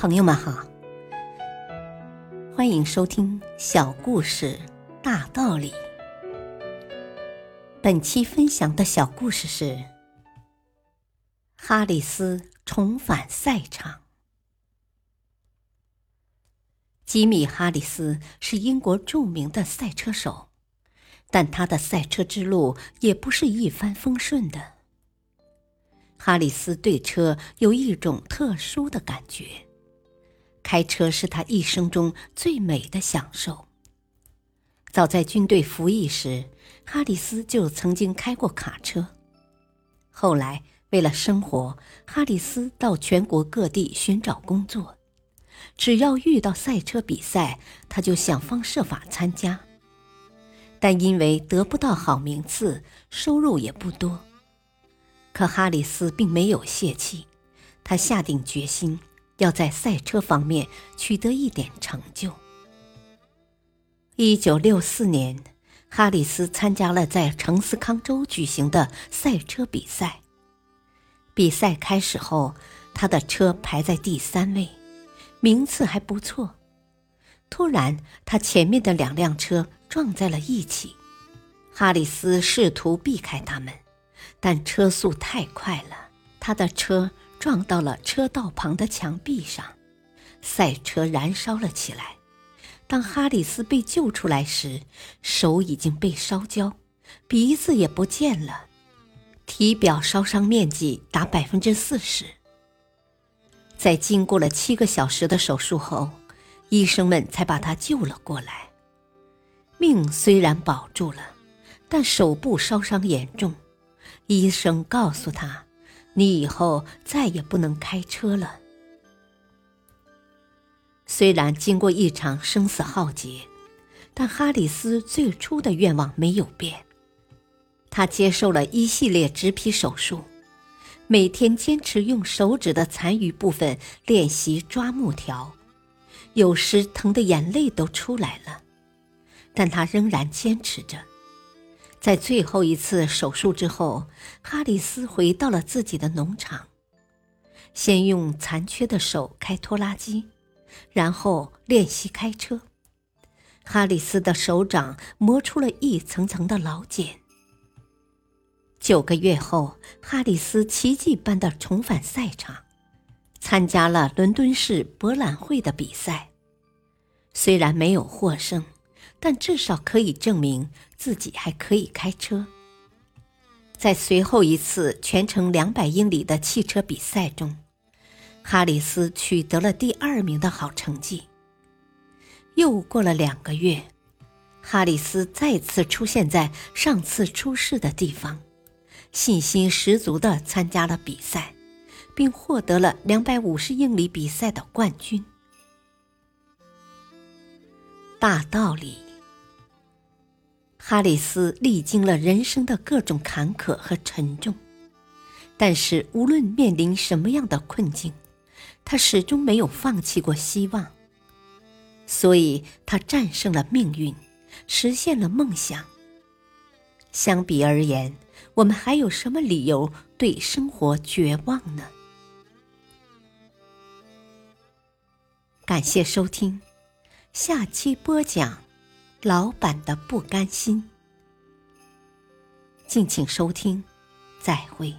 朋友们好，欢迎收听小故事大道理。本期分享的小故事是：哈里斯重返赛场。吉米·哈里斯是英国著名的赛车手，但他的赛车之路也不是一帆风顺的。哈里斯对车有一种特殊的感觉，开车是他一生中最美的享受。早在军队服役时，哈里斯就曾经开过卡车。后来，为了生活，哈里斯到全国各地寻找工作。只要遇到赛车比赛，他就想方设法参加。但因为得不到好名次，收入也不多。可哈里斯并没有泄气，他下定决心要在赛车方面取得一点成就。一九六四年，哈里斯参加了在城斯康州举行的赛车比赛。比赛开始后，他的车排在第三位。名次还不错，突然，他前面的两辆车撞在了一起。哈里斯试图避开他们，但车速太快了，他的车撞到了车道旁的墙壁上，赛车燃烧了起来。当哈里斯被救出来时，手已经被烧焦，鼻子也不见了，体表烧伤面积达百分之四十。在经过了七个小时的手术后，医生们才把他救了过来。命虽然保住了，但手部烧伤严重。医生告诉他：“你以后再也不能开车了。”虽然经过一场生死浩劫，但哈里斯最初的愿望没有变。他接受了一系列植皮手术。每天坚持用手指的残余部分练习抓木条，有时疼得眼泪都出来了，但他仍然坚持着。在最后一次手术之后，哈里斯回到了自己的农场，先用残缺的手开拖拉机，然后练习开车。哈里斯的手掌磨出了一层层的老茧。九个月后，哈里斯奇迹般的重返赛场，参加了伦敦市博览会的比赛。虽然没有获胜，但至少可以证明自己还可以开车。在随后一次全程两百英里的汽车比赛中，哈里斯取得了第二名的好成绩。又过了两个月，哈里斯再次出现在上次出事的地方。信心十足地参加了比赛，并获得了两百五十英里比赛的冠军。大道理，哈里斯历经了人生的各种坎坷和沉重，但是无论面临什么样的困境，他始终没有放弃过希望。所以，他战胜了命运，实现了梦想。相比而言，我们还有什么理由对生活绝望呢？感谢收听，下期播讲老板的不甘心。敬请收听，再会。